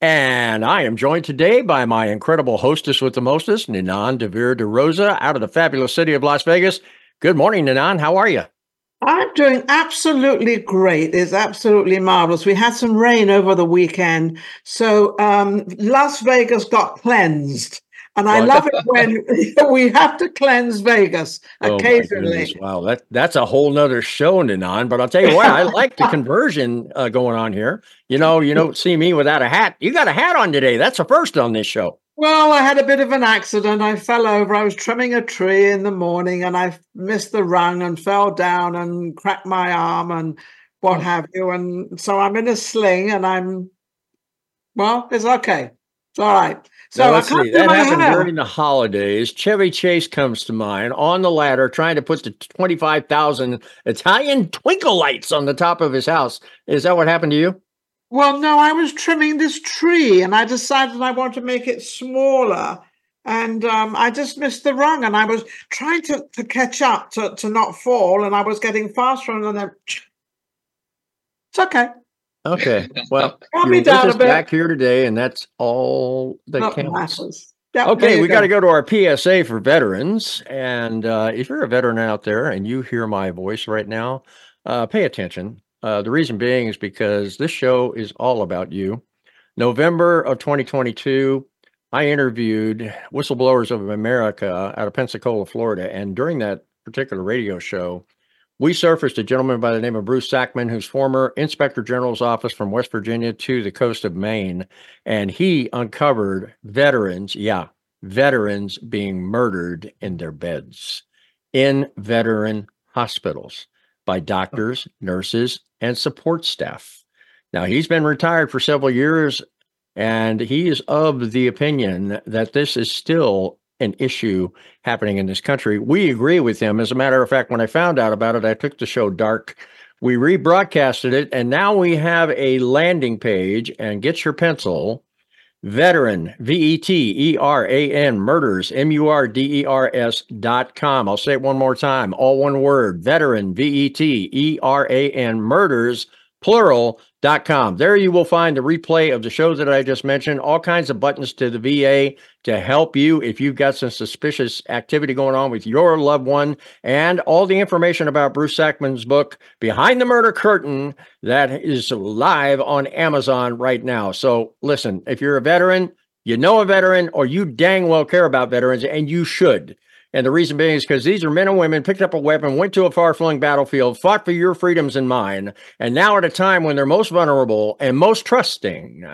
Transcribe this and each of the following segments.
And I am joined today by my incredible hostess with the mostest, Ninon de Vera de Rosa, out of the fabulous city of Las Vegas. Good morning, Ninon. How are you? I'm doing absolutely great. It's absolutely marvelous. We had some rain over the weekend, so um, Las Vegas got cleansed. And I love it when we have to cleanse Vegas Oh, occasionally. goodness. wow, that that's a whole nother show, Ninon. But I'll tell you what, I like the conversion uh, going on here. You know, you don't see me without a hat. You got a hat on today. That's a first on this show. well, I had a bit of an accident. I fell over. I was trimming a tree in the morning and I missed the rung and fell down and cracked my arm and what have you. And so I'm in a sling and I'm, well, it's okay. All right. So Now, let's see. That happened hair. during the holidays. Chevy Chase comes to mind on the ladder, trying to put the twenty-five thousand Italian twinkle lights on the top of his house. Is that what happened to you? Well, no, I was trimming this tree and I decided I want to make it smaller. And um, I just missed the rung and I was trying to, to catch up to, to not fall and I was getting faster and then it's okay. Okay. Well, Calm you're with down us a bit. back here today, and that's all that Not counts. matters. Yep, Okay, you we got to go to our PSA for veterans. And uh, if you're a veteran out there and you hear my voice right now, uh, pay attention. Uh, the reason being is because this show is all about you. November of 2022, I interviewed Whistleblowers of America out of Pensacola, Florida. And during that particular radio show, we surfaced a gentleman by the name of Bruce Sackman, who's former Inspector General's office from West Virginia to the coast of Maine. And he uncovered veterans, yeah, veterans being murdered in their beds in veteran hospitals by doctors, nurses, and support staff. Now, he's been retired for several years, and he is of the opinion that this is still an issue happening in this country. We agree with him. As a matter of fact, when I found out about it, I took the show dark. We rebroadcasted it, and now we have a landing page. And get your pencil veteran, V E T E R A N, murders, M U R D E R S dot com. I'll say it one more time, all one word veteran, V E T E R A N, murders, plural. Com. There you will find the replay of the shows that I just mentioned, all kinds of buttons to the VA to help you if you've got some suspicious activity going on with your loved one, and all the information about Bruce Sackman's book, Behind the Murder Curtain, that is live on Amazon right now. So listen, if you're a veteran, you know a veteran, or you dang well care about veterans, and you should. And the reason being is because these are men and women picked up a weapon, went to a far flung battlefield, fought for your freedoms and mine. And now, at a time when they're most vulnerable and most trusting,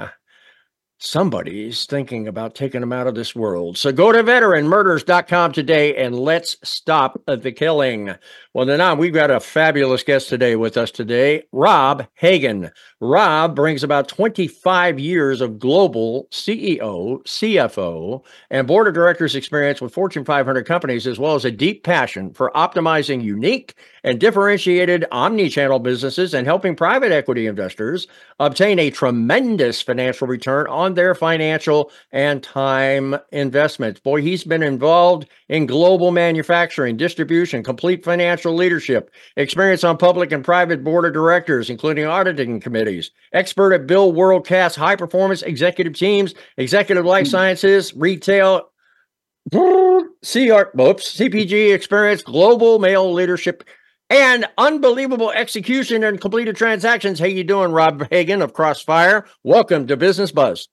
somebody's thinking about taking them out of this world. So go to veteranmurders.com today and let's stop the killing. Well, then ah, we've got a fabulous guest today with us today, Rob Hagen. Rob brings about 25 years of global CEO, CFO, and board of directors experience with Fortune 500 companies, as well as a deep passion for optimizing unique and differentiated omni-channel businesses and helping private equity investors obtain a tremendous financial return on their financial and time investments. Boy, he's been involved in global manufacturing, distribution, complete financial leadership, experience on public and private board of directors, including auditing committees, expert at Bill Worldcast high performance executive teams, executive life hmm. sciences, retail, CR, whoops, CPG experience, global mail leadership, and unbelievable execution and completed transactions. How you doing, Rob Hagen of Crossfire? Welcome to Business Buzz.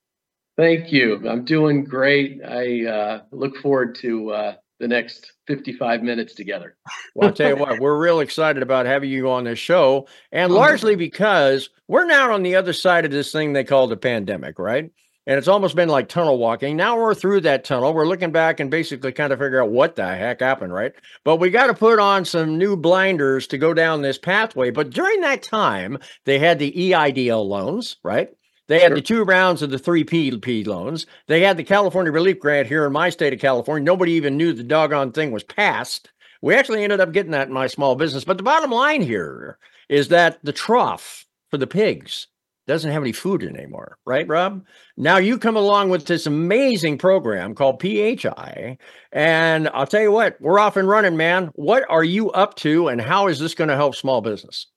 Thank you. I'm doing great. I uh, look forward to uh, the next 55 minutes together. Well, I'll tell you what, we're real excited about having you on this show, and largely because we're now on the other side of this thing they call the pandemic, right? And it's almost been like tunnel walking. Now we're through that tunnel. We're looking back and basically kind of figure out what the heck happened, right? But we got to put on some new blinders to go down this pathway. But during that time, they had the EIDL loans, right? They had sure. the two rounds of the three PPP loans. They had the California Relief Grant here in my state of California. Nobody even knew the doggone thing was passed. We actually ended up getting that in my small business. But the bottom line here is that the trough for the pigs doesn't have any food anymore, right, Rob? Now you come along with this amazing program called PHI. And I'll tell you what, we're off and running, man. What are you up to, and how is this going to help small business?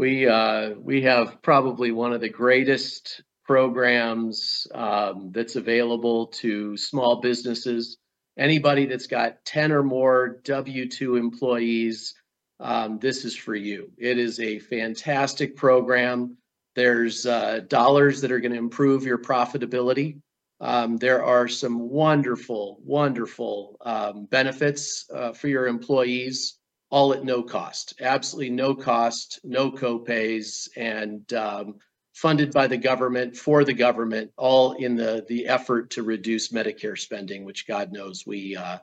We uh, we have probably one of the greatest programs um, that's available to small businesses. Anybody that's got 10 or more W 2 employees, um, this is for you. It is a fantastic program. There's uh, dollars that are going to improve your profitability. Um, there are some wonderful, wonderful um, benefits uh, for your employees all at no cost, absolutely no cost, no copays, and um, funded by the government for the government, all in the the effort to reduce Medicare spending, which God knows we uh,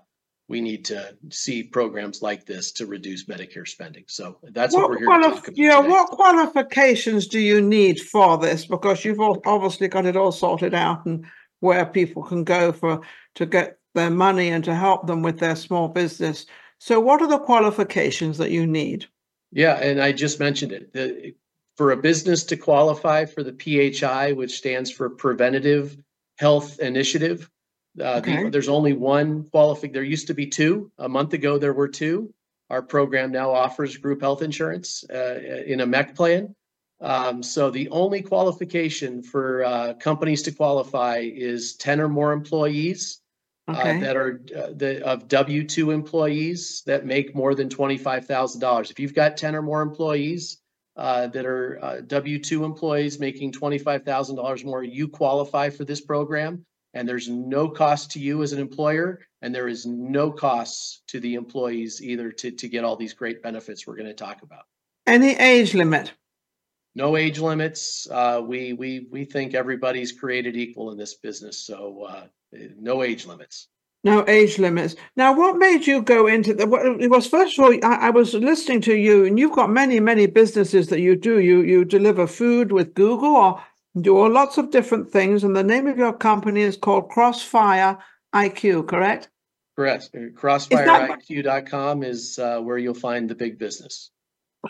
we need to see programs like this to reduce Medicare spending. So that's what, what we're here quali- to talk about. Yeah, today. what qualifications do you need for this? Because you've obviously got it all sorted out and where people can go for to get their money and to help them with their small business. So, what are the qualifications that you need? Yeah, and I just mentioned it. The, for a business to qualify for the PHI, which stands for Preventative Health Initiative, uh, okay. the, there's only one qualification. There used to be two. A month ago, there were two. Our program now offers group health insurance uh, in a MEC plan. Um, so the only qualification for uh, companies to qualify is 10 or more employees okay. uh, that are uh, the, of W 2 employees that make more than $25,000. If you've got 10 or more employees uh, that are uh, W 2 employees making $25,000 more, you qualify for this program. And there's no cost to you as an employer, and there is no costs to the employees either to, to get all these great benefits we're going to talk about. Any age limit? no age limits. Uh, we we we think everybody's created equal in this business, so uh, no age limits. No age limits. Now, what made you go into the? It was first of all, I, I, was listening to you, and you've got many, many businesses that you do. You you deliver food with Google, or do all lots of different things. And the name of your company is called Crossfire IQ, correct? Correct. CrossfireIQ.com is uh, where you'll find the big business.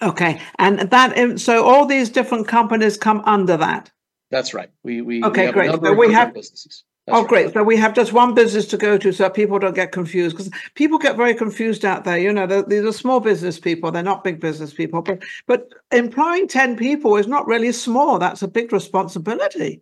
Okay, and that so all these different companies come under that. That's right. We we okay, we great. So we have businesses. That's oh, right. great. So we have just one business to go to so people don't get confused because people get very confused out there. You know, these are small business people. They're not big business people. But, but employing 10 people is not really small. That's a big responsibility.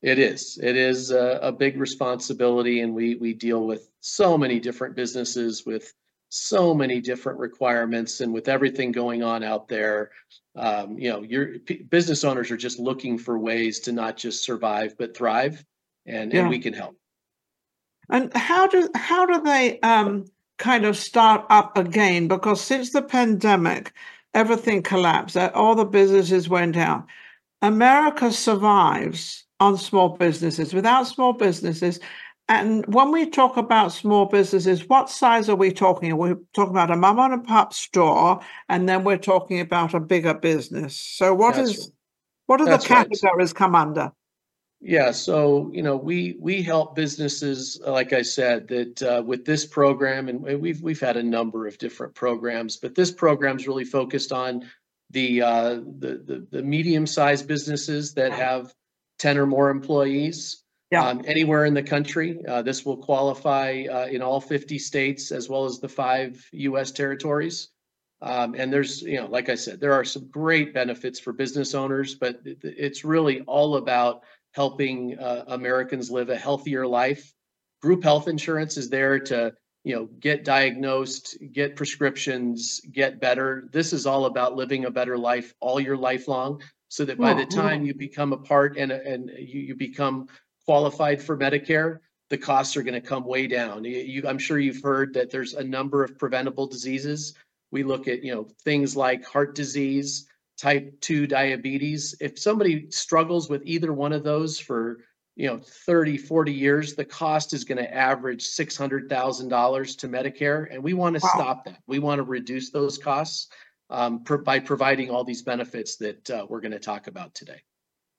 It is. It is a, a big responsibility. And we, we deal with so many different businesses with so many different requirements and with everything going on out there um, you know your p- business owners are just looking for ways to not just survive but thrive and, yeah. and we can help and how do how do they um, kind of start up again because since the pandemic everything collapsed all the businesses went down america survives on small businesses without small businesses and when we talk about small businesses, what size are we talking? We're talking about a mom and a pop store, and then we're talking about a bigger business. So what That's is right. what are That's the categories right. come under? Yeah, so you know we we help businesses, like I said, that uh, with this program, and we've we've had a number of different programs, but this program is really focused on the uh, the the, the medium sized businesses that have ten or more employees yeah. Um, anywhere in the country. Uh, this will qualify uh, in all 50 states as well as the five U.S. territories. Um, and there's, you know, like I said, there are some great benefits for business owners, but it's really all about helping uh, Americans live a healthier life. Group health insurance is there to, you know, get diagnosed, get prescriptions, get better. This is all about living a better life all your life long, so that by the time you become a part and and you, you become qualified for Medicare, the costs are going to come way down. You, you, I'm sure you've heard that there's a number of preventable diseases. We look at you know things like heart disease, type 2 diabetes. If somebody struggles with either one of those for you know 30 40 years the cost is going to average $600000 to medicare and we want to wow. stop that we want to reduce those costs um, per, by providing all these benefits that uh, we're going to talk about today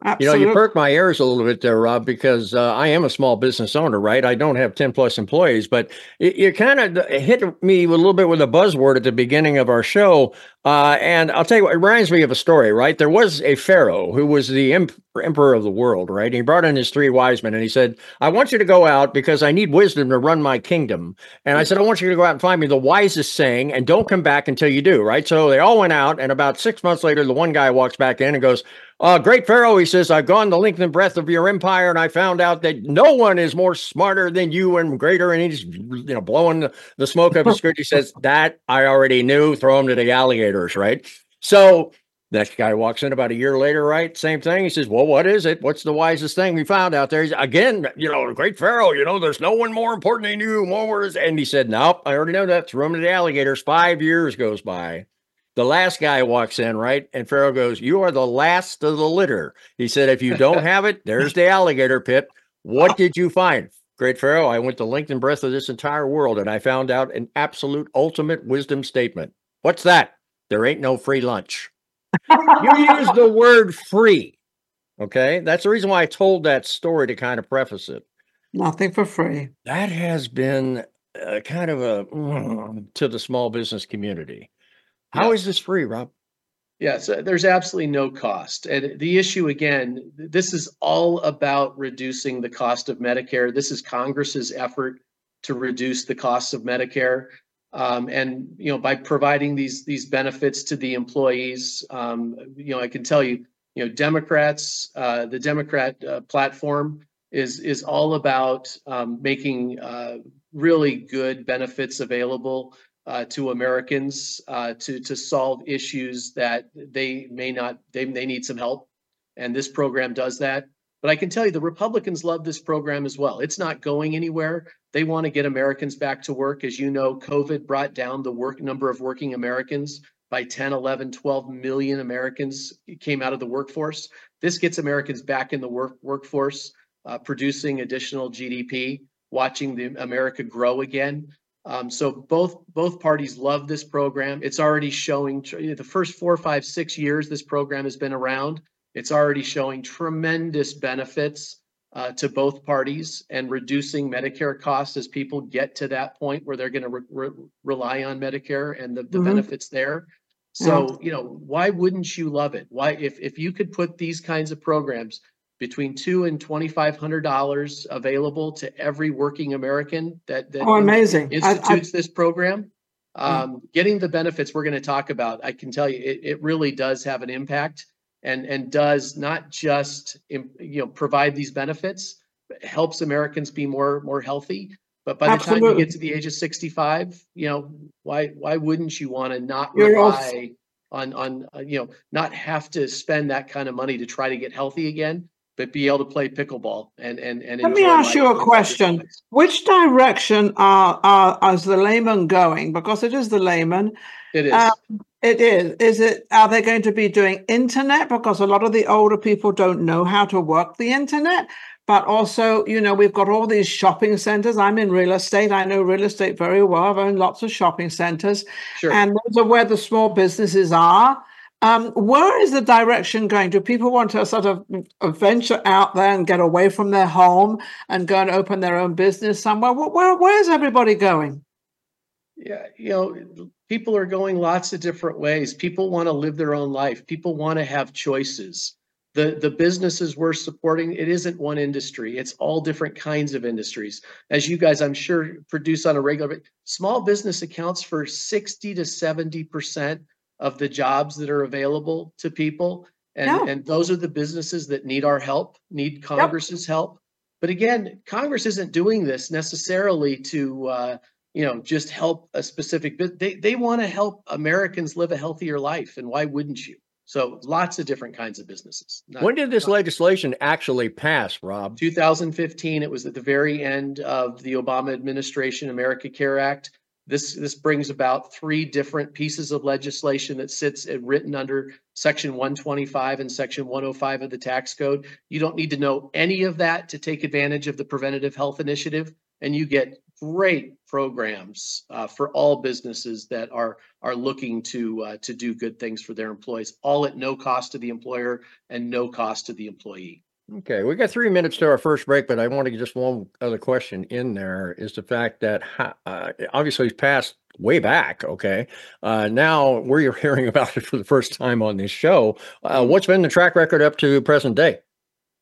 Absolutely. You know, you perk my ears a little bit there, Rob, because uh, I am a small business owner, right? I don't have 10 plus employees, but you kind of hit me a little bit with a buzzword at the beginning of our show. Uh, and I'll tell you what, it reminds me of a story, right? There was a Pharaoh who was the emperor of the world, right? And he brought in his three wise men and he said, I want you to go out because I need wisdom to run my kingdom. And I said, I want you to go out and find me the wisest saying and don't come back until you do, right? So they all went out. And about six months later, the one guy walks back in and goes, uh, great Pharaoh, he says, I've gone the length and breadth of your empire, and I found out that no one is more smarter than you and greater. And he's, you know, blowing the, smoke up his skirt. He says, That I already knew. Throw him to the alligators, right? So next guy walks in about a year later, right? Same thing. He says, Well, what is it? What's the wisest thing we found out there? He's, again, you know, great Pharaoh, you know, there's no one more important than you. More is and he said, Nope, I already know that. Throw him to the alligators. Five years goes by. The last guy walks in, right? And Pharaoh goes, You are the last of the litter. He said, If you don't have it, there's the alligator pit. What did you find? Great Pharaoh, I went the length and breadth of this entire world and I found out an absolute ultimate wisdom statement. What's that? There ain't no free lunch. you use the word free. Okay. That's the reason why I told that story to kind of preface it. Nothing for free. That has been uh, kind of a mm, to the small business community. How is this free, Rob? Yes, uh, there's absolutely no cost. And the issue again, this is all about reducing the cost of Medicare. This is Congress's effort to reduce the costs of Medicare. Um, and you know, by providing these these benefits to the employees, um, you know, I can tell you, you know, Democrats, uh, the Democrat uh, platform is is all about um, making uh, really good benefits available uh, to Americans uh, to to solve issues that they may not they they need some help, and this program does that. But I can tell you the Republicans love this program as well. It's not going anywhere. They want to get Americans back to work. As you know, COVID brought down the work number of working Americans by 10, 11, 12 million Americans came out of the workforce. This gets Americans back in the work workforce, uh, producing additional GDP, watching the America grow again. Um, so both both parties love this program. It's already showing the first four, five, six years this program has been around. It's already showing tremendous benefits uh, to both parties and reducing Medicare costs as people get to that point where they're going to re- re- rely on Medicare and the, the mm-hmm. benefits there. So yeah. you know why wouldn't you love it? Why if if you could put these kinds of programs between two and twenty five hundred dollars available to every working American that that oh, amazing institutes I, I, this program. Hmm. Um, getting the benefits we're going to talk about, I can tell you, it, it really does have an impact, and and does not just you know provide these benefits, helps Americans be more more healthy. But by the Absolutely. time you get to the age of sixty five, you know why why wouldn't you want to not You're rely on on uh, you know not have to spend that kind of money to try to get healthy again but be able to play pickleball and and and. Let me ask you a question: Which direction are, are is the layman going? Because it is the layman. It is. Um, it is. Is it? Are they going to be doing internet? Because a lot of the older people don't know how to work the internet. But also, you know, we've got all these shopping centers. I'm in real estate. I know real estate very well. I've owned lots of shopping centers, sure. and those are where the small businesses are. Um, where is the direction going? Do people want to sort of venture out there and get away from their home and go and open their own business somewhere? Where, where is everybody going? Yeah, you know, people are going lots of different ways. People want to live their own life. People want to have choices. The, the businesses we're supporting, it isn't one industry. It's all different kinds of industries. As you guys, I'm sure, produce on a regular small business accounts for 60 to 70 percent of the jobs that are available to people. And, yeah. and those are the businesses that need our help, need Congress's yep. help. But again, Congress isn't doing this necessarily to, uh, you know, just help a specific. But They they want to help Americans live a healthier life, and why wouldn't you? So lots of different kinds of businesses. Not, when did this not, legislation actually pass, Rob? 2015. It was at the very end of the Obama administration America Care Act. This this brings about three different pieces of legislation that sits and written under Section 125 and Section 105 of the tax code. You don't need to know any of that to take advantage of the preventative health initiative, and you get great programs uh, for all businesses that are are looking to uh, to do good things for their employees, all at no cost to the employer and no cost to the employee. Okay, we got three minutes to our first break, but I want to get just one other question in there is the fact that uh, obviously it's passed way back. Okay, uh, now we're hearing about it for the first time on this show. Uh, mm-hmm. what's been the track record up to present day?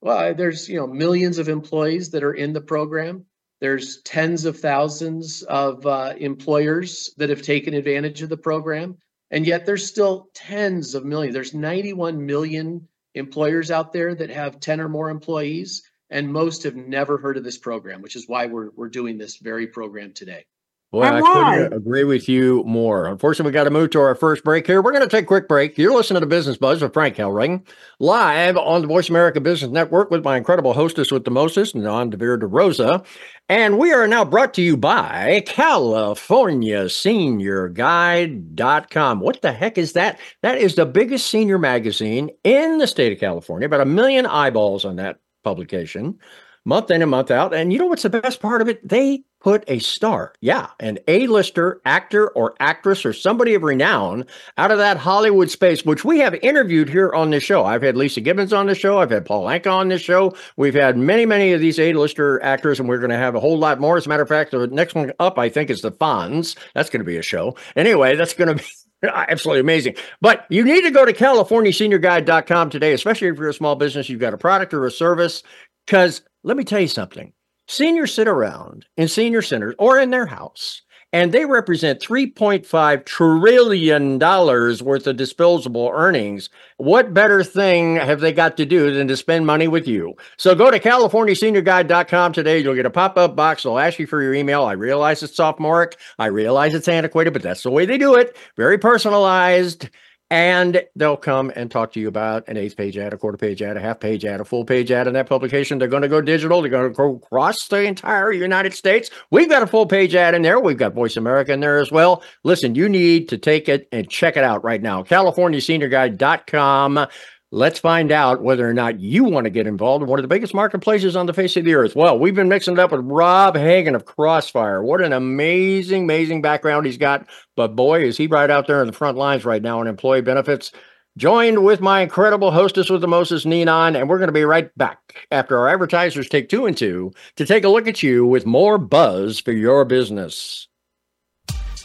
Well, there's you know millions of employees that are in the program. There's tens of thousands of uh, employers that have taken advantage of the program, and yet there's still tens of millions. There's 91 million employers out there that have 10 or more employees, and most have never heard of this program, which is why we're, we're doing this very program today. Boy, I couldn't agree with you more. Unfortunately, we got to move to our first break here. We're going to take a quick break. You're listening to Business Buzz with Frank Helring, live on the Voice America Business Network with my incredible hostess with the mostest, Nan de Vera de Rosa. And we are now brought to you by California Senior Guide.com. What the heck is that? That is the biggest senior magazine in the state of California, about a million eyeballs on that publication month in and month out. And you know what's the best part of it? They put a star, yeah, an A-lister actor or actress or somebody of renown out of that Hollywood space, which we have interviewed here on this show. I've had Leeza Gibbons on the show. I've had Paul Anka on this show. We've had many, many of these A-lister actors, and we're going to have a whole lot more. As a matter of fact, the next one up, I think, is the Fonz. That's going to be a show. Anyway, that's going to be Absolutely amazing. But you need to go to CaliforniaSeniorGuide.com today, especially if you're a small business, you've got a product or a service, because let me tell you something. Seniors sit around in senior centers or in their house, and they represent $3.5 trillion worth of disposable earnings. What better thing have they got to do than to spend money with you? So go to CaliforniaSeniorGuide.com today. You'll get a pop up box. They'll ask you for your email. I realize it's sophomoric. I realize it's antiquated, but that's the way they do it. Very personalized. And they'll come and talk to you about an eighth page ad, a quarter page ad, a half page ad, a full page ad in that publication. They're going to go digital. They're going to go across the entire United States. We've got a full page ad in there. We've got Voice America in there as well. Listen, you need to take it and check it out right now. CaliforniaSeniorGuide.com. Let's find out whether or not you want to get involved in one of the biggest marketplaces on the face of the earth. Well, we've been mixing it up with Rob Hagen of Crossfire. What an amazing, amazing background he's got. But boy, is he right out there in the front lines right now on employee benefits. Joined with my incredible hostess with the Moses Ninon, and we're going to be right back after our advertisers take two and two to take a look at you with more buzz for your business.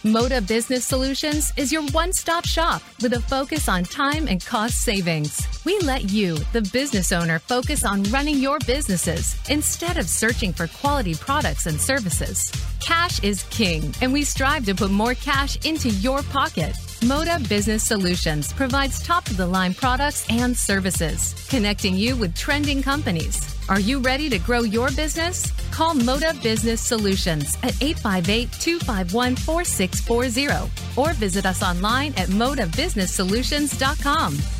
Moda Business Solutions is your one stop shop with a focus on time and cost savings. We let you, the business owner, focus on running your businesses instead of searching for quality products and services. Cash is king, and we strive to put more cash into your pocket. Moda Business Solutions provides top of the line products and services, connecting you with trending companies. Are you ready to grow your business? Call Moda Business Solutions at 858 251 4640 or visit us online at modabusinesssolutions.com.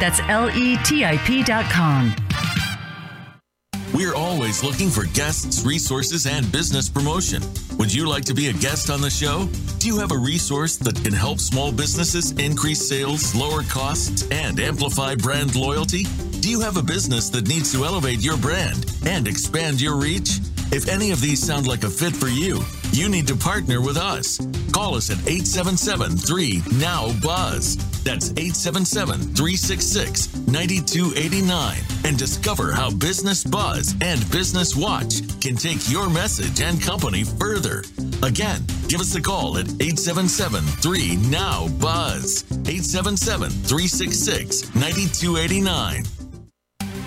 That's L E T I P dot com. We're always looking for guests, resources, and business promotion. Would you like to be a guest on the show? Do you have a resource that can help small businesses increase sales, lower costs, and amplify brand loyalty? Do you have a business that needs to elevate your brand and expand your reach? If any of these sound like a fit for you, you need to partner with us. Call us at 877 3 Now Buzz. That's 877 366 9289 and discover how Business Buzz and Business Watch can take your message and company further. Again, give us a call at 877 3 Now Buzz. 877 366 9289.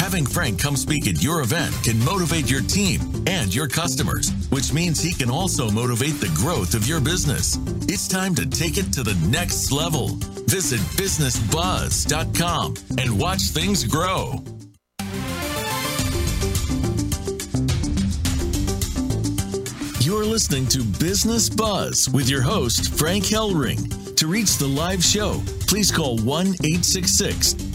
Having Frank come speak at your event can motivate your team and your customers, which means he can also motivate the growth of your business. It's time to take it to the next level. Visit businessbuzz.com and watch things grow. You're listening to Business Buzz with your host, Frank Helring. To reach the live show, please call 1 866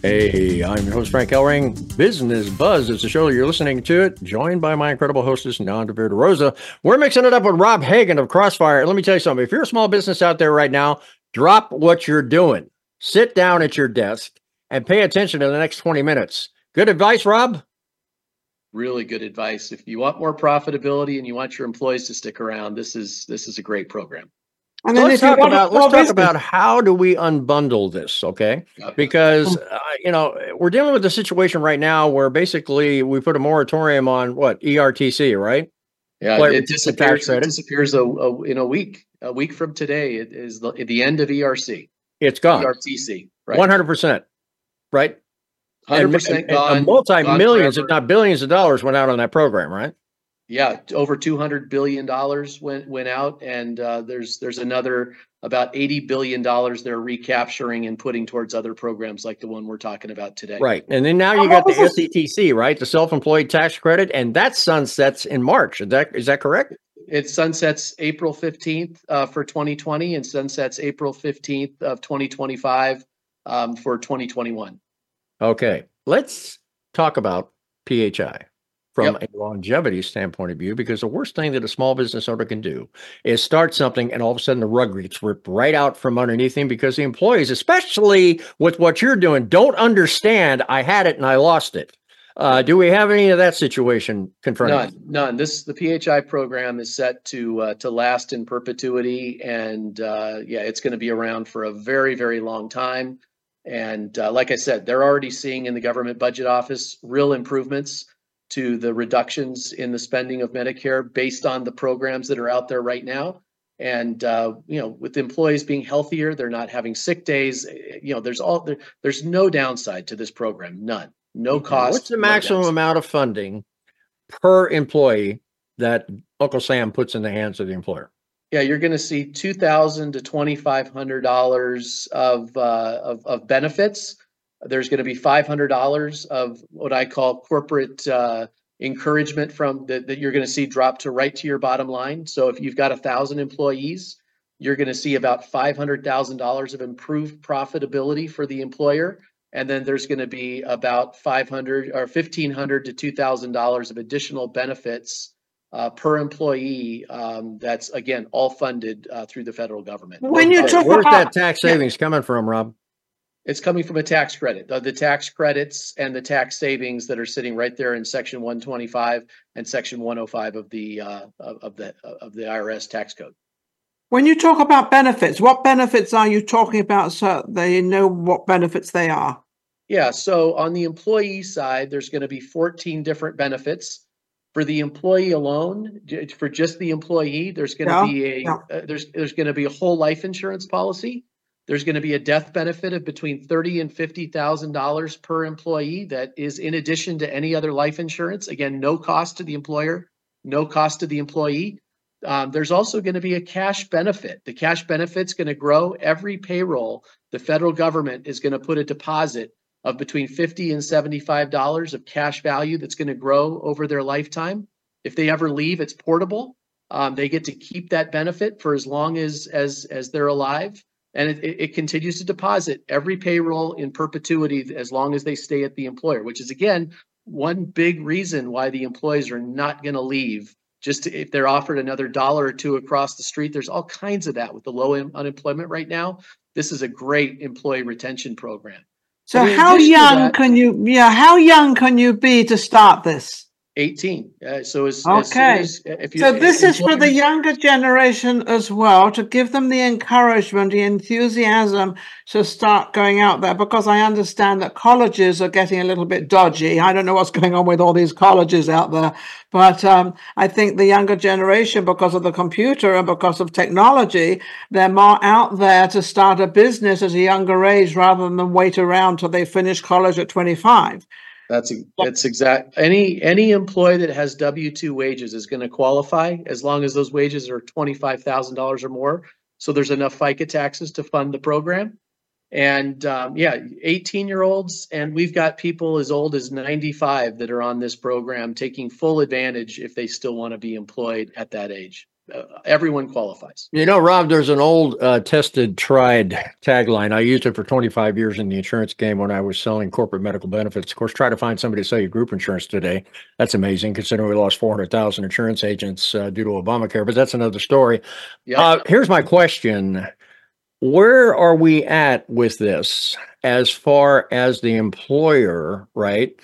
Hey, I'm your host, Frank Helring. Business Buzz is the show you're listening to it, joined by my incredible hostess, Nanda Rosa. We're mixing it up with Rob Hagen of Crossfire. Let me tell you something. If you're a small business out there right now, drop what you're doing. Sit down at your desk and pay attention to the next 20 minutes. Good advice, Rob? Really good advice. If you want more profitability and you want your employees to stick around, this is this is a great program. And then let's talk about let's talk about how do we unbundle this, okay? Because uh, you know we're dealing with a situation right now where basically we put a moratorium on what ERTC, right? Yeah, it disappears. It disappears a, a, in a week. A week from today, it is the, the end of ERC. It's gone. ERTC, right? One hundred percent, right? Hundred percent gone. Multi millions, if not billions, of dollars went out on that program, right? Yeah, over two hundred billion dollars went went out, and uh, there's there's another about eighty billion dollars they're recapturing and putting towards other programs like the one we're talking about today. Right, and then now you got the SETC, right, the self-employed tax credit, and that sunsets in March. Is that is that correct? It sunsets April fifteenth uh, for 2020, and sunsets April fifteenth of 2025 um, for 2021. Okay, let's talk about PHI from yep. a longevity standpoint of view, because the worst thing that a small business owner can do is start something and all of a sudden the rug gets ripped right out from underneath him because the employees, especially with what you're doing, don't understand I had it and I lost it. Uh, do we have any of that situation confronted? None, none. This the PHI program is set to uh, to last in perpetuity, and uh, yeah, it's going to be around for a very, very long time. And uh, like I said, they're already seeing in the government budget office real improvements to the reductions in the spending of Medicare based on the programs that are out there right now. And uh, you know, with employees being healthier, they're not having sick days. Eh, you know, there's all there, there's no downside to this program, none, no cost. What's the maximum no amount of funding per employee that Uncle Sam puts in the hands of the employer? Yeah, you're going to see two thousand to twenty five hundred dollars of, uh, of of benefits there's going to be $500 of what I call corporate uh, encouragement from that, that you're going to see drop to right to your bottom line. So if you've got a thousand employees, you're going to see about $500,000 of improved profitability for the employer. And then there's going to be about 500 or 1500 to $2,000 of additional benefits uh, per employee. Um, that's again all funded uh, through the federal government. When you talk where's about, that tax savings yeah. coming from, Rob? It's coming from a tax credit. The, the, tax credits and the tax savings that are sitting right there in Section 125 and Section 105 of the uh, of the of the IRS tax code. When you talk about benefits, what benefits are you talking about so they know what benefits they are? Yeah, so on the employee side, there's going to be 14 different benefits. For the employee alone, for just the employee, there's going to yeah, be a yeah. uh, there's there's going to be a whole life insurance policy there's going to be a death benefit of between thirty and fifty thousand dollars per employee. That is in addition to any other life insurance. Again, no cost to the employer, no cost to the employee. Um, there's also going to be a cash benefit. The cash benefit's going to grow every payroll. The federal government is going to put a deposit of between 50 and 75 dollars of cash value that's going to grow over their lifetime if they ever leave it's portable um, they get to keep that benefit for as long as as as they're alive and it, it continues to deposit every payroll in perpetuity as long as they stay at the employer which is again one big reason why the employees are not going to leave. Just to, if they're offered another dollar or two across the street there's all kinds of that with the low unemployment right now. This is a great employee retention program. So how young that, can you yeah how young can you be to start this 18. Uh, so as, okay. As as, if you, so this is for the younger generation as well to give them the encouragement, the enthusiasm to start going out there because I understand that colleges are getting a little bit dodgy. I don't know what's going on with all these colleges out there, but um, I think the younger generation, because of the computer and because of technology, they're more out there to start a business at a younger age rather than wait around till they finish college at 25. That's that's exact. Any any employee that has W two wages is going to qualify as long as those wages are twenty five thousand dollars or more. So there's enough FICA taxes to fund the program. And um, yeah, 18 year olds, and we've got people as old as 95 that are on this program taking full advantage if they still want to be employed at that age uh, everyone qualifies. You know, Rob, there's an old uh, tested, tried tagline. I used it for 25 years in the insurance game when I was selling corporate medical benefits. Of course, try to find somebody to sell you group insurance today. That's amazing considering we lost 400,000 insurance agents uh, due to Obamacare, but that's another story. Yep. Uh, here's my question. Where are we at with this as far as the employer, right?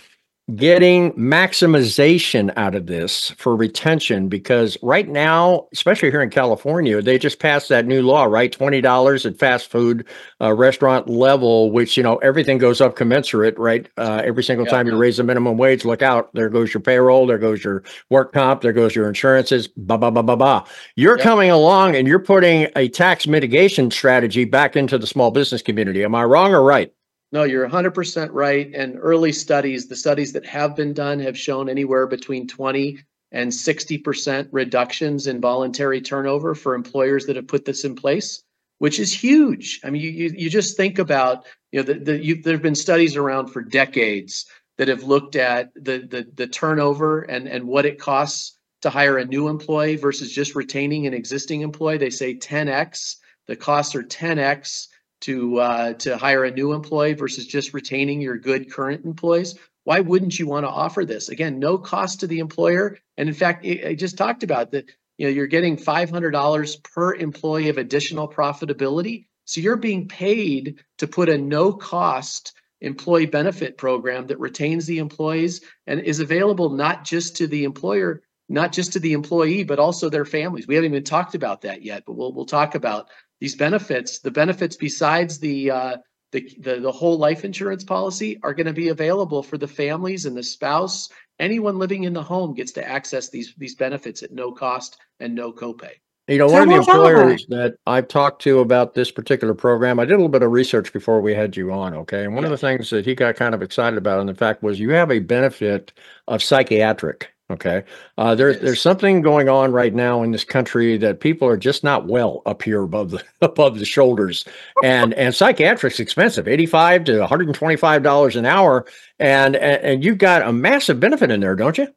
Getting maximization out of this for retention because right now especially here in california they just passed that new law right? $20 at fast food uh, restaurant level which you know everything goes up commensurate right? Uh, every single yeah. time you raise the minimum wage look out there goes your payroll there goes your work comp there goes your insurances ba ba ba ba ba. You're coming along and you're putting a tax mitigation strategy back into the small business community. Am i wrong or right no, you're 100% right. And early studies, the studies that have been done have shown anywhere between 20 and 60% reductions in voluntary turnover for employers that have put this in place, which is huge. I mean, you, you, you just think about, you know, the, the, you, there have been studies around for decades that have looked at the, the, the turnover and, and what it costs to hire a new employee versus just retaining an existing employee. They say 10x, the costs are 10x to uh, to hire a new employee versus just retaining your good current employees? Why wouldn't you want to offer this? Again no cost to the employer. And in fact i just talked about that you know you're getting $500 per employee of additional profitability. So you're being paid to put a no cost employee benefit program that retains the employees and is available not just to the employer not just to the employee but also their families. We haven't even talked about that yet but we'll, we'll talk about these benefits, the benefits besides the uh, the, the, the whole life insurance policy are going to be available for the families and the spouse. Anyone living in the home gets to access these these benefits at no cost and no copay. You know, one of the employers that I've talked to about this particular program, I did a little bit of research before we had you on. Okay. And one yeah. of the things that he got kind of excited about, and the fact was you have a benefit of psychiatric Okay. Uh, there's there's something going on right now in this country that people are just not well up here above the above the shoulders, and and psychiatric's expensive, eighty five to one hundred and twenty five dollars an hour, and, and and you've got a massive benefit in there, don't you?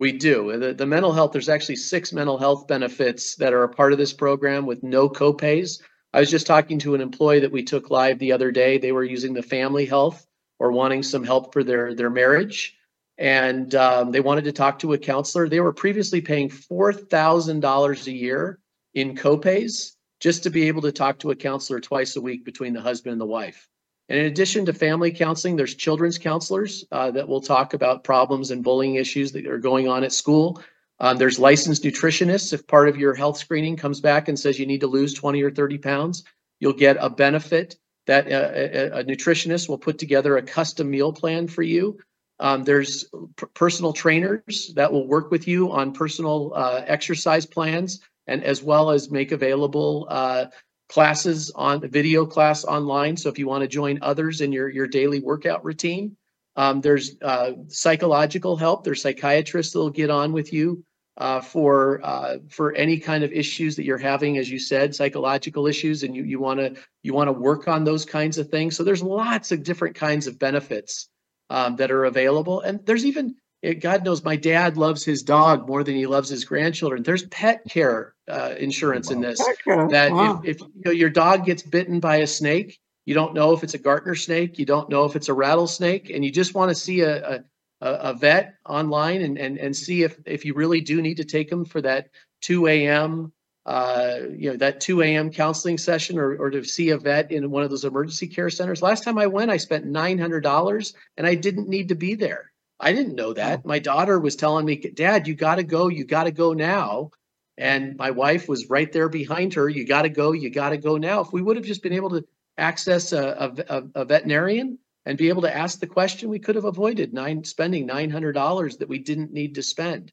We do. The, the mental health. There's actually six mental health benefits that are a part of this program with no copays. I was just talking to an employee that we took live the other day. They were using the family health or wanting some help for their their marriage and um, they wanted to talk to a counselor. They were previously paying $4,000 a year in copays just to be able to talk to a counselor twice a week between the husband and the wife. And in addition to family counseling, there's children's counselors uh, that will talk about problems and bullying issues that are going on at school. Um, there's licensed nutritionists. If part of your health screening comes back and says you need to lose 20 or 30 pounds, you'll get a benefit that uh, a, a nutritionist will put together a custom meal plan for you um, there's p- personal trainers that will work with you on personal uh, exercise plans and as well as make available uh, classes on video class online. So if you want to join others in your, your daily workout routine, um, there's uh, psychological help. There's psychiatrists that will get on with you uh, for uh, for any kind of issues that you're having, as you said, psychological issues, and you you want to you want to work on those kinds of things. So there's lots of different kinds of benefits um, that are available, and there's even eh, God knows my dad loves his dog more than he loves his grandchildren. There's pet care uh, insurance wow. in this that wow. if, if you know, your dog gets bitten by a snake, you don't know if it's a Gartner snake, you don't know if it's a rattlesnake, and you just want to see a, a a, a vet online and, and and see if if you really do need to take them for that 2 a.m. Uh, you know that 2 a.m. counseling session or, or to see a vet in one of those emergency care centers. Last time I went, I spent $900 and I didn't need to be there. I didn't know that. Oh. My daughter was telling me, Dad, you got to go. You got to go now. And my wife was right there behind her. You got to go. You got to go now. If we would have just been able to access a, a, a veterinarian, and be able to ask the question, we could have avoided nine spending nine hundred dollars that we didn't need to spend.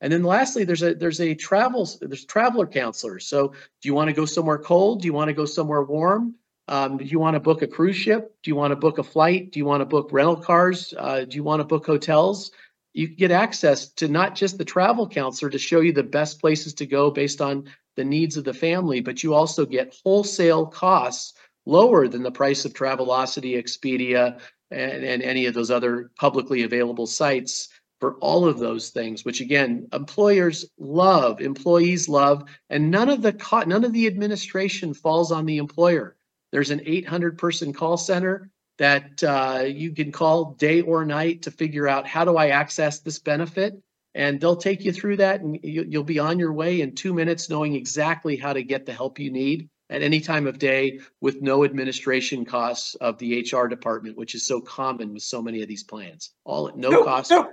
And then lastly, there's a there's a travel there's traveler counselors. So do you want to go somewhere cold? Do you want to go somewhere warm? Um, do you want to book a cruise ship? Do you want to book a flight? Do you want to book rental cars? Uh, do you want to book hotels? You get access to not just the travel counselor to show you the best places to go based on the needs of the family, but you also get wholesale costs lower than the price of Travelocity, Expedia, and, and any of those other publicly available sites for all of those things, which again, employers love, employees love, and none of the co- none of the administration falls on the employer. There's an 800 person call center that uh, you can call day or night to figure out how do I access this benefit, and they'll take you through that, and you, you'll be on your way in two minutes, knowing exactly how to get the help you need at any time of day with no administration costs of the HR department, which is so common with so many of these plans. All at no, no cost. No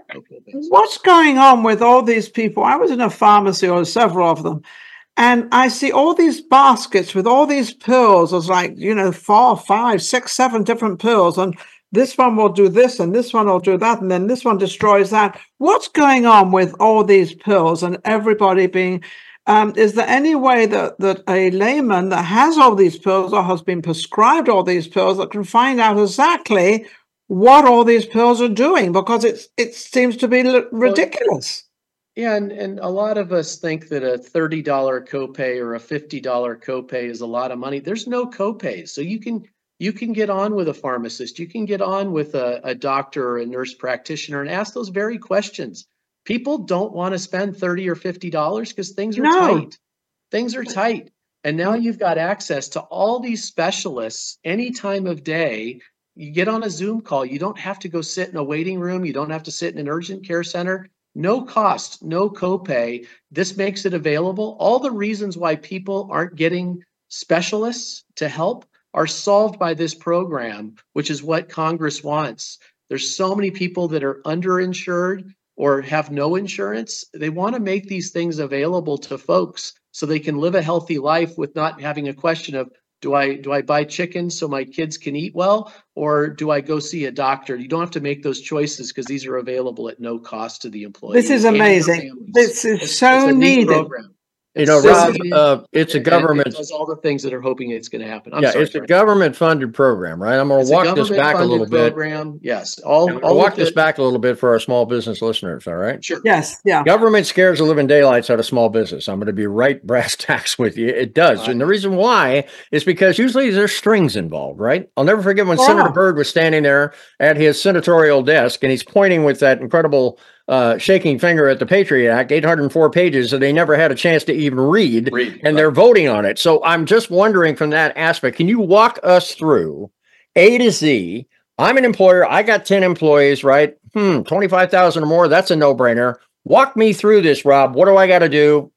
what's going on with all these people? I was in a pharmacy or several of them, and I see all these baskets with all these pills. It's like, you know, four, five, six, seven different pills. And this one will do this and this one will do that. And then this one destroys that. What's going on with all these pills and everybody being um, is there any way that, that a layman that has all these pills or has been prescribed all these pills that can find out exactly what all these pills are doing? Because it's it seems to be ridiculous. Well, yeah, and, and a lot of us think that a $30 copay or a $50 copay is a lot of money. There's no copay. So you can you can get on with a pharmacist, you can get on with a, a doctor or a nurse practitioner and ask those very questions people don't want to spend 30 or 50 dollars because things are no. tight. Things are tight. And now you've got access to all these specialists any time of day. You get on a zoom call. You don't have to go sit in a waiting room. You don't have to sit in an urgent care center. No cost no copay. This makes it available. All the reasons why people aren't getting specialists to help are solved by this program which is what congress wants. There's so many people that are underinsured or have no insurance, they want to make these things available to folks so they can live a healthy life with not having a question of do I do I buy chicken so my kids can eat well or do I go see a doctor? You don't have to make those choices because these are available at no cost to the employee. This is amazing. This is so it's needed. Program. You know, Rob, uh, it's a government. It does all the things that are hoping it's going to happen. I'm yeah, sorry, it's a government-funded program, right? I'm going to walk this back a little bit. Program, yes. All, all walk this back a little bit for our small business listeners. All right. Sure. Yes. Yeah. Government scares the living daylights out of small business. I'm going to be right brass tacks with you. It does, right. and the reason why is because usually there's strings involved, right? I'll never forget when Senator Byrd was standing there at his senatorial desk and he's pointing with that incredible uh, shaking finger at the Patriot Act, 804 pages that they never had a chance to even read, read and right. they're voting on it. So I'm just wondering from that aspect, can you walk us through A to Z? I'm an employer. I got 10 employees, right? Hmm, 25,000 or more. That's a no brainer. Walk me through this, Rob. What do I got to do?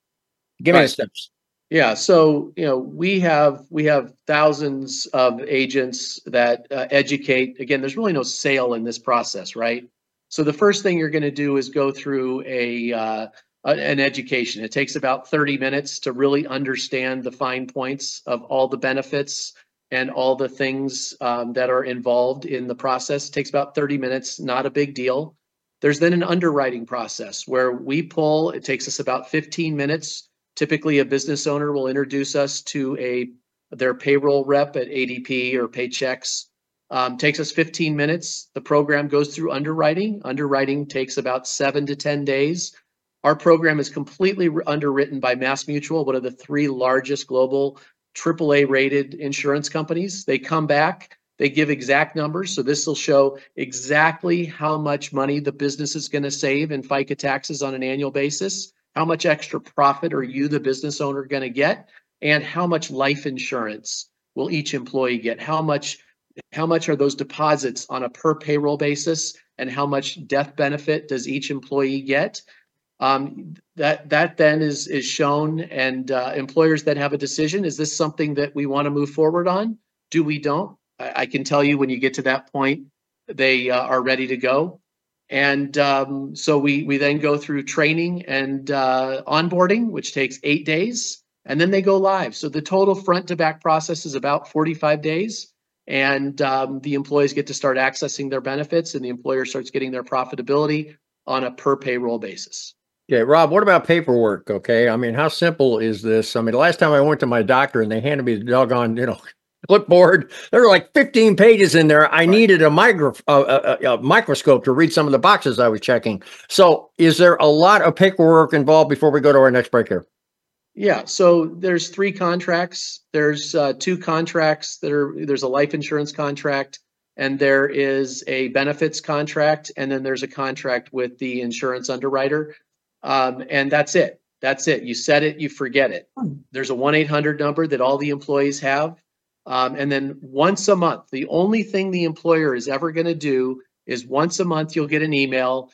Give right. me the steps. Yeah, so you know we have we have thousands of agents that uh, educate. Again, there's really no sale in this process, right? So the first thing you're going to do is go through a uh, an education. It takes about 30 minutes to really understand the fine points of all the benefits and all the things um, that are involved in the process. It takes about 30 minutes, not a big deal. There's then an underwriting process where we pull, it takes us about 15 minutes. Typically, a business owner will introduce us to a their payroll rep at ADP or Paychex um, takes us 15 minutes. The program goes through underwriting. Underwriting takes about seven to 10 days. Our program is completely underwritten by Mass Mutual, one of the three largest global AAA rated insurance companies. They come back, they give exact numbers. So this will show exactly how much money the business is going to save in FICA taxes on an annual basis, how much extra profit are you, the business owner, going to get, and how much life insurance will each employee get, how much how much are those deposits on a per payroll basis and how much death benefit does each employee get? Um, that that then is is shown and uh, employers that have a decision is this something that we want to move forward on? Do we don't? I, I, can tell you when you get to that point they uh, are ready to go. And um, so we we then go through training and uh, onboarding which takes eight days and then they go live. So the total front to back process is about 45 days and um, the employees get to start accessing their benefits and the employer starts getting their profitability on a per payroll basis Okay, Rob, what about paperwork? Okay. I mean, how simple is this? I mean, the last time I went to my doctor and they handed me the doggone, you know, clipboard, there were like 15 pages in there. I right. needed a, micro, uh, a, a, microscope to read some of the boxes I was checking. So, is there a lot of paperwork involved before we go to our next break here? Yeah, so there's three contracts. There's uh, two contracts that are there's a life insurance contract and there is a benefits contract and then there's a contract with the insurance underwriter um, and that's it. That's it. You set it, you forget it. Hmm. There's a 1 800 number that all the employees have. Um, and then once a month, the only thing the employer is ever going to do is once a month, you'll get an email.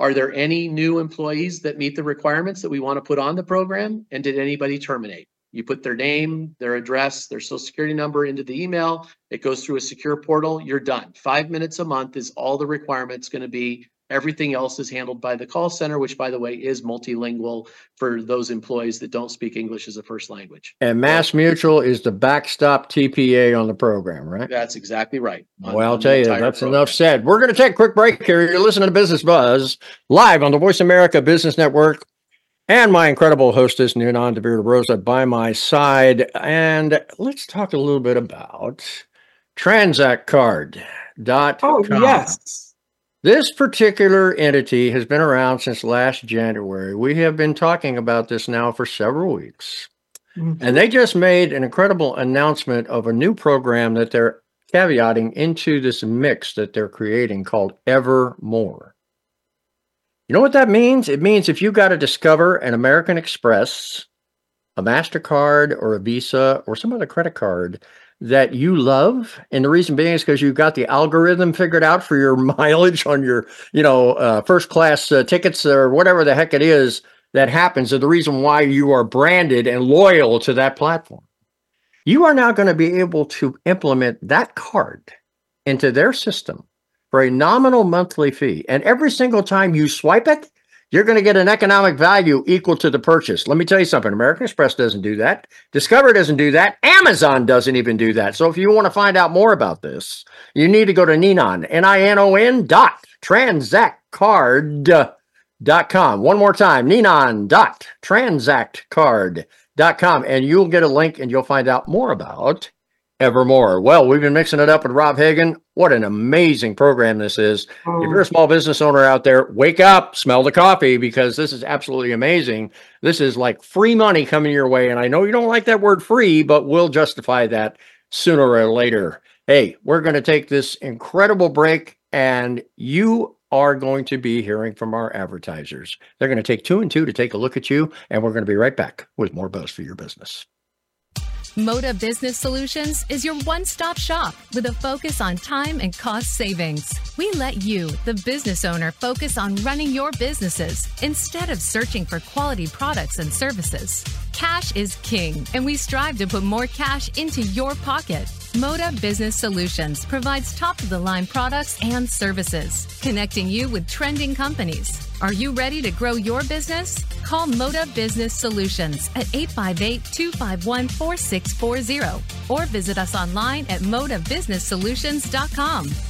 Are there any new employees that meet the requirements that we want to put on the program? And did anybody terminate? You put their name, their address, their social security number into the email. It goes through a secure portal. You're done. Five minutes a month is all the requirements going to be Everything else is handled by the call center, which, by the way, is multilingual for those employees that don't speak English as a first language. And Mass Mutual is the backstop TPA on the program, right? That's exactly right. On, well, I'll tell you, that's program. enough said. We're going to take a quick break here. You're listening to Business Buzz live on the Voice America Business Network. And my incredible hostess, Ninon de Vera Rosa, by my side. And let's talk a little bit about TransactCard.com. Oh, yes. This particular entity has been around since last January. We have been talking about this now for several weeks. Mm-hmm. And they just made an incredible announcement of a new program that they're caveating into this mix that they're creating called Evermore. You know what that means? It means if you got to discover an American Express, a MasterCard, or a Visa, or some other credit card that you love. And the reason being is because you've got the algorithm figured out for your mileage on your you know uh, first class uh, tickets or whatever the heck it is that happens and the reason why you are branded and loyal to that platform. You are now going to be able to implement that card into their system for a nominal monthly fee. And every single time you swipe it you're going to get an economic value equal to the purchase. Let me tell you something American Express doesn't do that. Discover doesn't do that. Amazon doesn't even do that. So if you want to find out more about this, you need to go to Ninon, N I N O N dot transactcard.com. One more time, Ninon dot transactcard.com. And you'll get a link and you'll find out more about evermore. Well, we've been mixing it up with Rob Hagen. What an amazing program this is. If you're a small business owner out there, wake up, smell the coffee because this is absolutely amazing. This is like free money coming your way. And I know you don't like that word free, but we'll justify that sooner or later. Hey, we're going to take this incredible break and you are going to be hearing from our advertisers. They're going to take two and two to take a look at you, and we're going to be right back with more buzz for your business. Moda Business Solutions is your one stop shop with a focus on time and cost savings. We let you, the business owner, focus on running your businesses instead of searching for quality products and services. Cash is king, and we strive to put more cash into your pocket. Moda Business Solutions provides top of the line products and services, connecting you with trending companies. Are you ready to grow your business? Call Moda Business Solutions at 858 251 4640 or visit us online at modabusinesssolutions.com.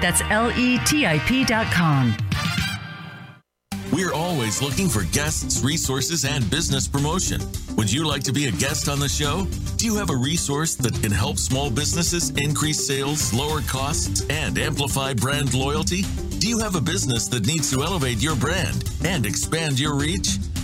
That's L E T I P.com. We're always looking for guests, resources, and business promotion. Would you like to be a guest on the show? Do you have a resource that can help small businesses increase sales, lower costs, and amplify brand loyalty? Do you have a business that needs to elevate your brand and expand your reach?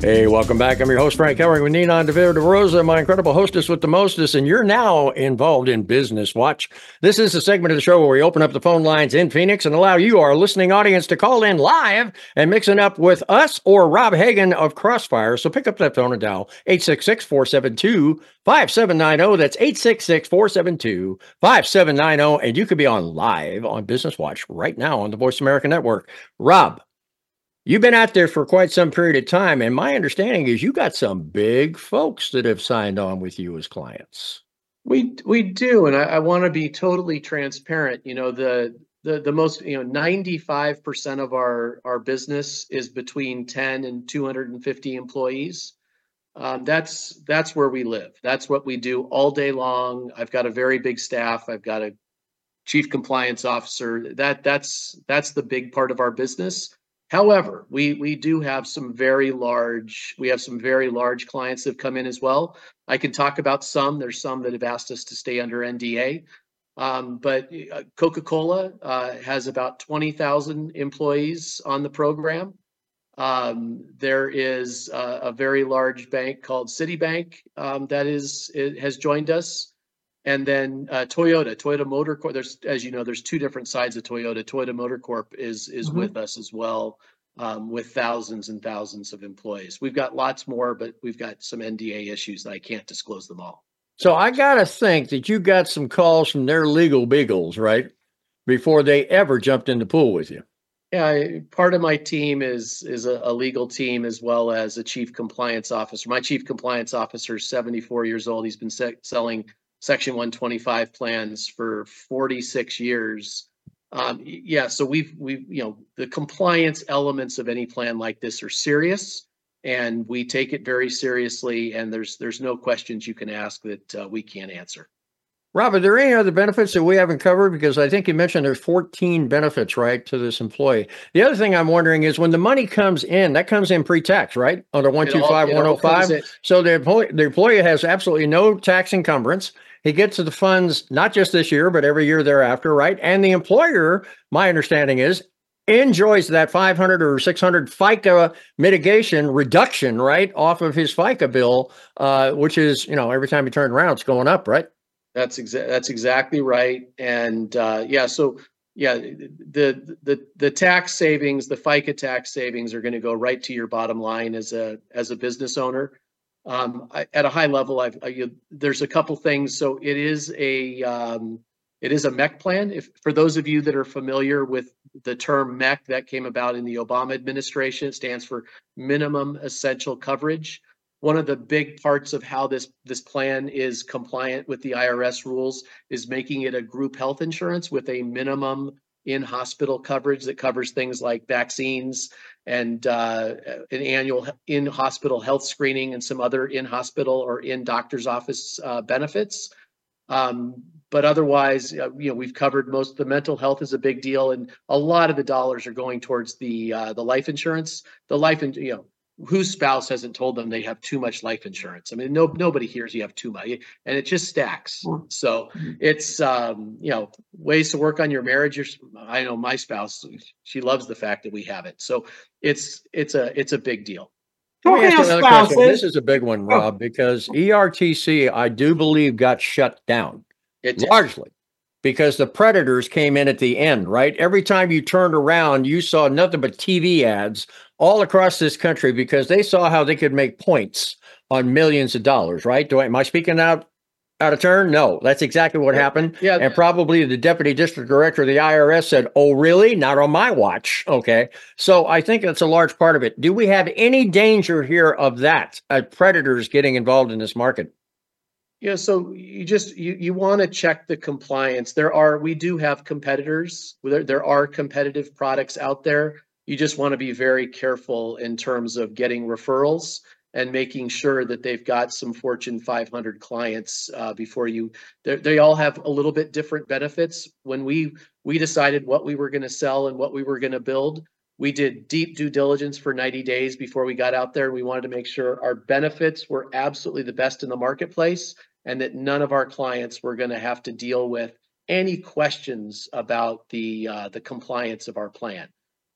Hey, welcome back. I'm your host, Frank Helring with Ninon de Vera de Rosa, my incredible hostess with the mostest, and you're now involved in Business Watch. This is a segment of the show where we open up the phone lines in Phoenix and allow you, our listening audience, to call in live and mix it up with us or Rob Hagen of Crossfire. So pick up that phone and dial 866 472 5790. That's 866 472 5790. And you could be on live on Business Watch right now on the Voice America Network. Rob, You've been out there for quite some period of time, and my understanding is you got some big folks that have signed on with you as clients. We we do, and I, I want to be totally transparent. You know, the the the most you know ninety five percent of our our business is between ten and two hundred and fifty employees. Um, that's that's where we live. That's what we do all day long. I've got a very big staff. I've got a chief compliance officer. That that's that's the big part of our business. However, we we do have some very large we have some very large clients that have come in as well. I can talk about some. There's some that have asked us to stay under NDA. Um, but uh, Coca-Cola uh, has about 20,000 employees on the program. Um, there is a, a, very large bank called Citibank um, that is has joined us, and then uh, Toyota, Toyota Motor Corp. There's, as you know, there's two different sides of Toyota. Toyota Motor Corp is is mm-hmm. with us as well, um, with thousands and thousands of employees. We've got lots more, but we've got some NDA issues that I can't disclose them all. So I gotta think that you got some calls from their legal beagles, right? Before they ever jumped in the pool with you. Yeah, part of my team is is a, a, legal team as well as a chief compliance officer. My chief compliance officer is 74 years old. He's been se- selling Section 125 plans for 46 years. Um, yeah, so we've we've you know the compliance elements of any plan like this are serious, and we take it very seriously. And there's there's no questions you can ask that uh, we can't answer. Rob, are there any other benefits that we haven't covered? Because I think you mentioned there's 14 benefits, right, to this employee. The other thing I'm wondering is when the money comes in, that comes in pre-tax, right? Under 125, 105. So the employee, the employee has absolutely no tax encumbrance. He gets the funds not just this year, but every year thereafter, right? And the employer, my understanding is, enjoys that 500 or 600 FICA mitigation reduction, right, off of his FICA bill, uh, which is, you know, every time you turn around, it's going up, right? That's exactly that's exactly right. And uh, yeah, so yeah, the the the tax savings, the FICA tax savings, are going to go right to your bottom line as a as a business owner. Um, I, at a high level, I've I, you, there's a couple things. So it is a um, it is a MEC plan. If for those of you that are familiar with the term MEC, that came about in the Obama administration. It stands for Minimum Essential Coverage. One of the big parts of how this this plan is compliant with the IRS rules is making it a group health insurance with a minimum in hospital coverage that covers things like vaccines and uh, an annual in hospital health screening and some other in hospital or in doctor's office uh, benefits. Um, but otherwise, uh, you know, we've covered most. The mental health is a big deal, and a lot of the dollars are going towards the uh, the life insurance. The life, and you know, whose spouse hasn't told them they have too much life insurance? I mean, no nobody hears you have too much, and it just stacks. So mm-hmm. it's um, you know ways to work on your marriage. Your, I know my spouse; she loves the fact that we have it. So it's it's a it's a big deal. This is a big one, Rob, because ERTC, I do believe, got shut down it largely because the predators came in at the end, right? Every time you turned around, you saw nothing but TV ads all across this country because they saw how they could make points on millions of dollars, right? Do I, am I speaking out out of turn? No, that's exactly what happened. Yeah. And probably the deputy district director of the IRS said, Oh, really? Not on my watch. Okay. So I think that's a large part of it. Do we have any danger here of that? Uh, predators getting involved in this market? Yeah, so you just you you want to check the compliance. There are we do have competitors. There there are competitive products out there. You just want to be very careful in terms of getting referrals and making sure that they've got some Fortune 500 clients uh, before you. They all have a little bit different benefits. When we we decided what we were going to sell and what we were going to build, we did deep due diligence for 90 days before we got out there. We wanted to make sure our benefits were absolutely the best in the marketplace and that none of our clients were going to have to deal with any questions about the uh, the compliance of our plan.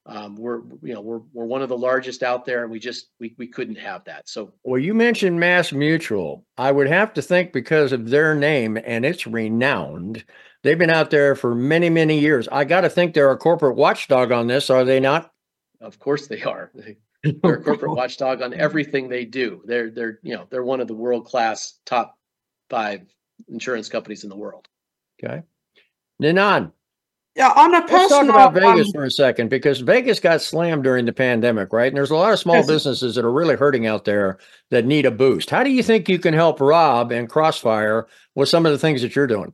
Um, we're you know we're we're one of the largest out there, and we just we we couldn't have that. So well, you mentioned Mass Mutual. I would have to think because of their name and it's renowned. They've been out there for many many years. I got to think they're a corporate watchdog on this, are they not? Of course they are. They're a corporate watchdog on everything they do. They're they're you know they're one of the world class top five insurance companies in the world. Okay. Ninon. Yeah, on a personal. Let's talk about Vegas um, for a second because Vegas got slammed during the pandemic, right? And there's a lot of small yes. businesses that are really hurting out there that need a boost. How do you think you can help Rob and Crossfire with some of the things that you're doing?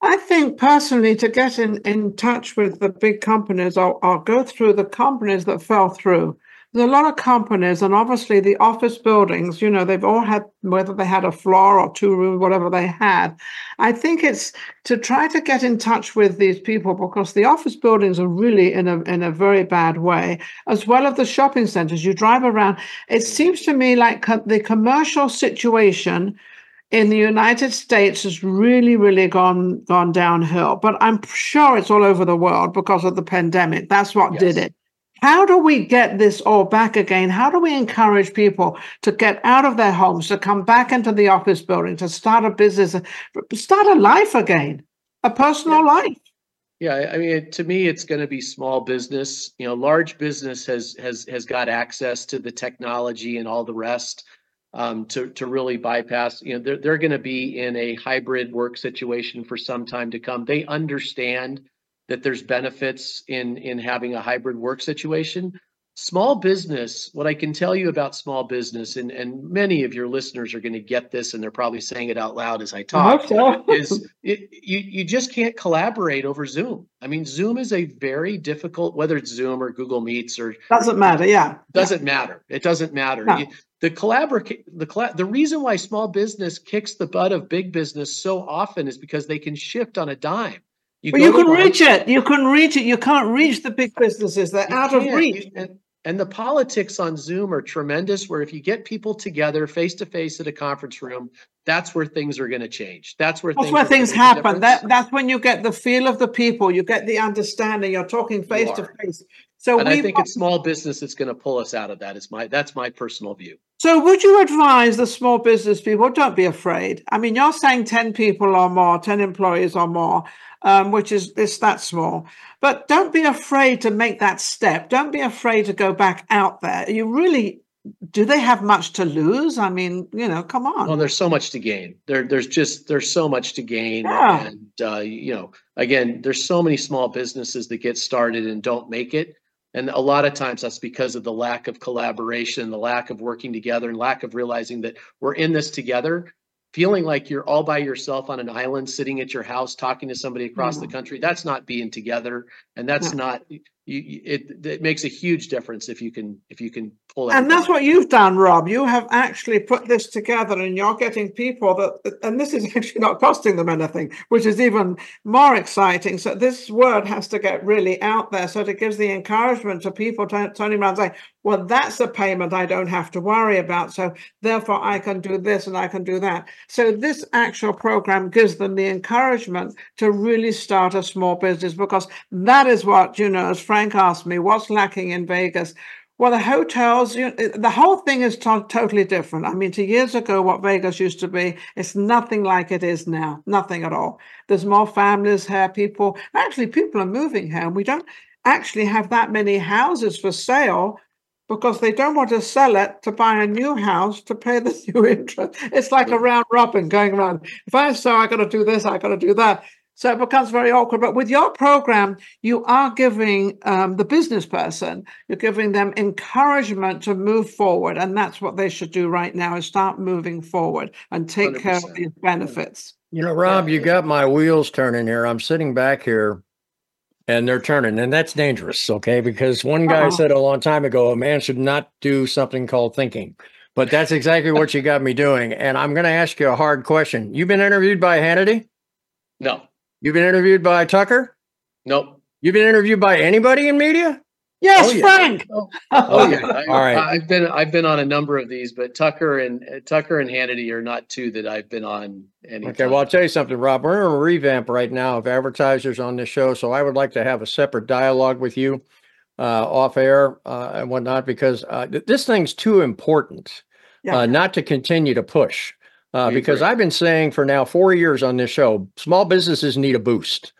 I think personally, to get in, in touch with the big companies, I'll, I'll go through the companies that fell through there's a lot of companies, and obviously the office buildings, you know, they've all had, whether they had a floor or two rooms, whatever they had. I think it's to try to get in touch with these people because the office buildings are really in a, in a very bad way, as well as the shopping centers. You drive around, it seems to me like co- the commercial situation in the United States has really, really gone gone downhill. But I'm sure it's all over the world because of the pandemic. That's what yes. did it. How do we get this all back again? How do we encourage people to get out of their homes, to come back into the office building, to start a business, start a life again, a personal yeah. life? Yeah, I mean, to me, it's going to be small business. You know, large business has has has got access to the technology and all the rest um, to to really bypass. You know, they're they're going to be in a hybrid work situation for some time to come. They understand that there's benefits in in having a hybrid work situation small business what i can tell you about small business and and many of your listeners are going to get this and they're probably saying it out loud as i talk I so. is it, you you just can't collaborate over zoom i mean zoom is a very difficult whether it's zoom or google meets or doesn't matter yeah doesn't yeah. matter it doesn't matter no. the collaborate the the reason why small business kicks the butt of big business so often is because they can shift on a dime you, well, you can reach it. You can reach it. You can't reach the big businesses. They're out of reach. And, And the politics on Zoom are tremendous, where if you get people together face to face at a conference room, that's where things are going to change. That's where that's things where things happen. That that's when you get the feel of the people, you get the understanding. You're talking face to face. So and I think it's small business that's going to pull us out of that. Is my that's my personal view. So would you advise the small business people? Don't be afraid. I mean, you're saying ten people or more, ten employees or more, um, which is it's that small. But don't be afraid to make that step. Don't be afraid to go back out there. You really do they have much to lose? I mean, you know, come on. Well, there's so much to gain. There, there's just there's so much to gain, yeah. and uh, you know, again, there's so many small businesses that get started and don't make it and a lot of times that's because of the lack of collaboration the lack of working together and lack of realizing that we're in this together feeling like you're all by yourself on an island sitting at your house talking to somebody across mm-hmm. the country that's not being together and that's yeah. not you, it, it makes a huge difference if you can if you can pull and that's what you've done rob. You have actually put this together and you're getting people that and this is actually not costing them anything which is even more exciting. So this word has to get really out there. So it gives the encouragement to people turning around and saying well that's a payment i don't have to worry about. So therefore i can do this and i can do that. So this actual program gives them the encouragement to really start a small business because that is what you know as frank asked me what's lacking in vegas well, the hotels, you, eh, the whole thing is to- totally different. I mean, two years ago, what Vegas used to be, it's nothing like it is now. Nothing at all. There's more families here. People, actually, people are moving here. And we don't actually have that many houses for sale because they don't want to sell it to buy a new house to pay the new interest. It's like a round robin going around. If I sell, I got to do this, I got to do that. So it becomes very awkward. But with your program, you are giving um, the business person, you're giving them encouragement to move forward. And that's what they should do right now is start moving forward and take 100%. care of these benefits. You know, Rob, you got my wheels turning here. I'm sitting back here and they're turning and that's dangerous okay because one guy uh-huh. said a long time ago a man should not do something called thinking but that's exactly what you got me doing and i'm going to ask you a hard question you've been interviewed by hannity no you've been interviewed by tucker nope you've been interviewed by anybody in media Yes, oh, yeah. Frank. Oh, oh yeah. I, All right. I've been I've been on a number of these, but Tucker and uh, Tucker and Hannity are not two that I've been on. Any okay. Well, I'll tell you something, Rob. We're in a revamp right now of advertisers on this show, so I would like to have a separate dialogue with you uh, off air uh, and whatnot because uh, th- this thing's too important yeah. Uh, not to continue to push. Uh, because I've been saying for now four years on this show, small businesses need a boost.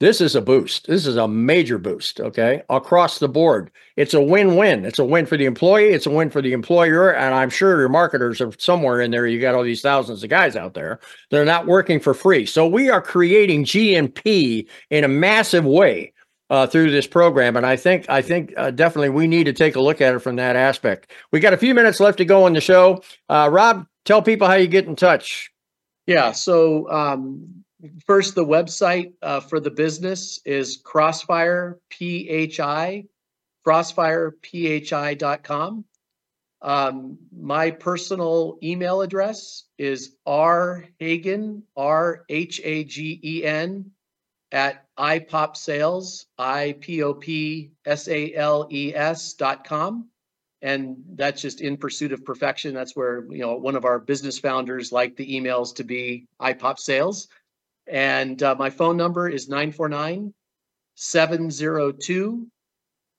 This is a boost. This is a major boost, okay? Across the board. It's a win-win. It's a win for the employee, it's a win for the employer, and I'm sure your marketers are somewhere in there. You got all these thousands of guys out there. They're not working for free. So we are creating GNP in a massive way. Uh, through this program, and I think I think uh, definitely we need to take a look at it from that aspect. We got a few minutes left to go on the show. Uh, Rob, tell people how you get in touch. Yeah, so um, First, the website uh, for the business is Crossfire PHI, crossfirephi.com. Um, my personal email address is rhagen, R H A G E N, at ipopsales, I P O P S A L E S dot com. And that's just in pursuit of perfection. That's where, you know, one of our business founders liked the emails to be iPop sales. And uh, my phone number is 949 702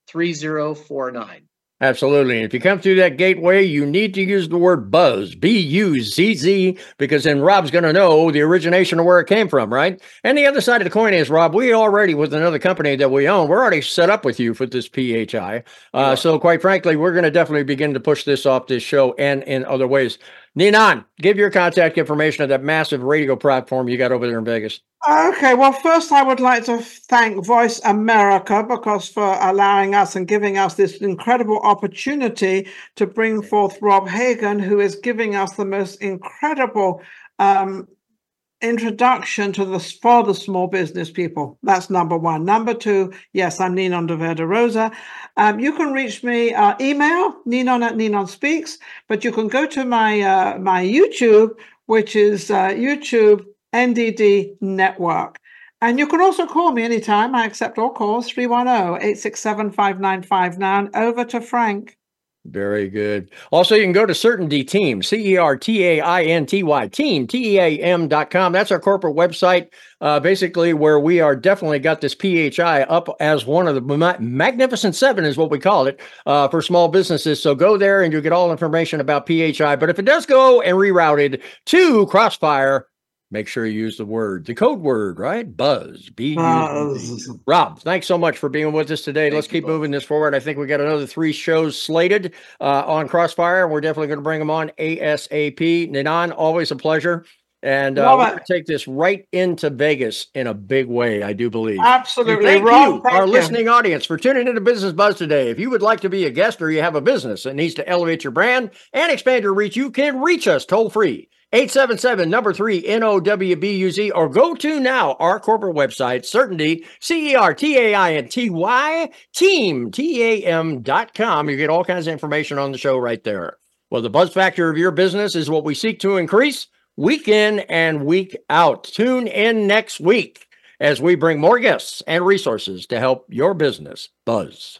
3049. Absolutely. And if you come through that gateway, you need to use the word buzz, B U Z Z, because then Rob's going to know the origination of where it came from, right? And the other side of the coin is, Rob, we already, with another company that we own, we're already set up with you for this PHI. Uh, So, quite frankly, we're going to definitely begin to push this off this show and in other ways. Ninon, give your contact information of that massive radio platform you got over there in Vegas. Okay, well, first I would like to thank Voice America because for allowing us and giving us this incredible opportunity to bring forth Rob Hagen, who is giving us the most incredible um, introduction to the for the small business people. That's number one. Number two, yes, I'm Ninon de Vera de Rosa. Um, you can reach me uh, email Ninon at Ninon Speaks, but you can go to my uh, my YouTube, which is uh, YouTube NDD Network. And you can also call me anytime. I accept all calls 310 867 5959. Over to Frank. Very good. Also, you can go to Certainty Team, C E R T A I N T Y Team, T E A M.com. That's our corporate website, uh, basically, where we are definitely got this PHI up as one of the ma- Magnificent Seven, is what we call it uh, for small businesses. So go there and you'll get all information about PHI. But if it does go and rerouted to Crossfire, Make sure you use the word, the code word, right? Buzz. B. Buzz. Rob, thanks so much for being with us today. Thank Let's keep Bob. moving this forward. I think we got another three shows slated uh, on Crossfire, and we're definitely going to bring them on ASAP. Ninon, always a pleasure. And uh, we're going to take this right into Vegas in a big way, I do believe. And Absolutely. Thank Rob, you, thank our you. listening audience, for tuning into Business Buzz today. If you would like to be a guest or you have a business that needs to elevate your brand and expand your reach, you can reach us toll free. 877 number three NOWBUZ or go to now our corporate website, certainty, C E R T A I N T Y, team, T A M dot com. You get all kinds of information on the show right there. Well, the buzz factor of your business is what we seek to increase week in and week out. Tune in next week as we bring more guests and resources to help your business buzz.